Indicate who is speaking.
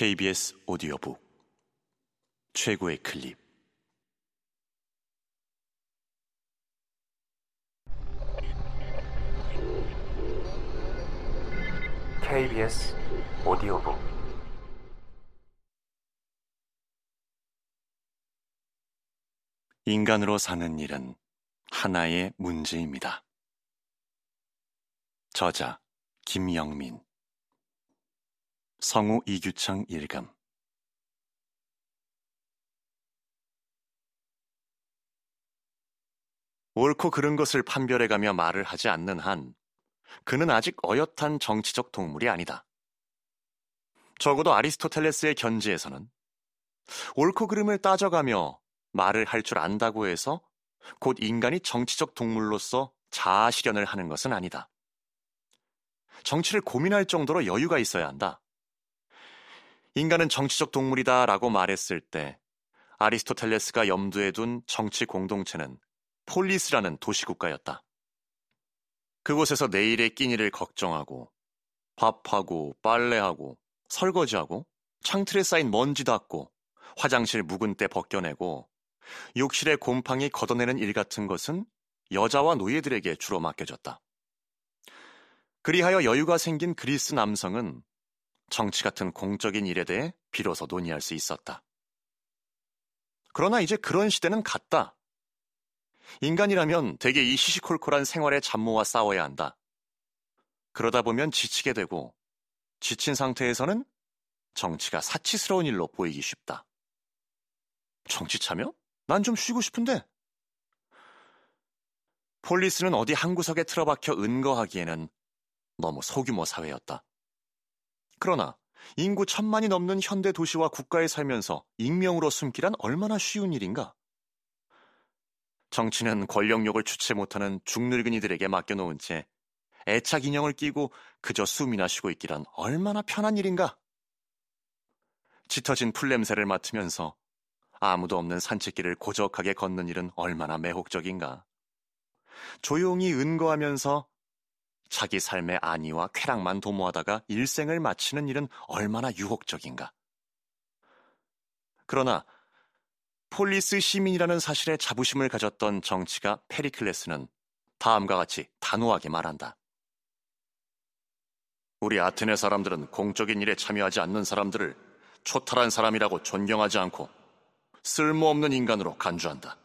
Speaker 1: KBS 오디오북. 최고의 클립.
Speaker 2: KBS 오디오북.
Speaker 1: 인간으로 사는 일은 하나의 문제입니다. 저자 김영민 성우 이규창 일감 옳고 그른 것을 판별해가며 말을 하지 않는 한 그는 아직 어엿한 정치적 동물이 아니다. 적어도 아리스토텔레스의 견지에서는 옳고 그름을 따져가며 말을 할 줄 안다고 해서 곧 인간이 정치적 동물로서 자아 실현을 하는 것은 아니다. 정치를 고민할 정도로 여유가 있어야 한다. 인간은 정치적 동물이다 라고 말했을 때 아리스토텔레스가 염두에 둔 정치 공동체는 폴리스라는 도시국가였다. 그곳에서 내일의 끼니를 걱정하고 밥하고 빨래하고 설거지하고 창틀에 쌓인 먼지 닦고 화장실 묵은 때 벗겨내고 욕실에 곰팡이 걷어내는 일 같은 것은 여자와 노예들에게 주로 맡겨졌다. 그리하여 여유가 생긴 그리스 남성은 정치 같은 공적인 일에 대해 비로소 논의할 수 있었다. 그러나 이제 그런 시대는 갔다. 인간이라면 대개 이 시시콜콜한 생활의 잡모와 싸워야 한다. 그러다 보면 지치게 되고 지친 상태에서는 정치가 사치스러운 일로 보이기 쉽다. 정치 참여? 난 좀 쉬고 싶은데. 폴리스는 어디 한 구석에 틀어박혀 은거하기에는 너무 소규모 사회였다. 그러나 인구 천만이 넘는 현대 도시와 국가에 살면서 익명으로 숨기란 얼마나 쉬운 일인가? 정치는 권력욕을 주체 못하는 중늙은이들에게 맡겨놓은 채 애착 인형을 끼고 그저 숨이나 쉬고 있기란 얼마나 편한 일인가? 짙어진 풀냄새를 맡으면서 아무도 없는 산책길을 고적하게 걷는 일은 얼마나 매혹적인가? 조용히 은거하면서 자기 삶의 안위와 쾌락만 도모하다가 일생을 마치는 일은 얼마나 유혹적인가? 그러나 폴리스 시민이라는 사실에 자부심을 가졌던 정치가 페리클레스는 다음과 같이 단호하게 말한다. 우리 아테네 사람들은 공적인 일에 참여하지 않는 사람들을 초탈한 사람이라고 존경하지 않고 쓸모없는 인간으로 간주한다.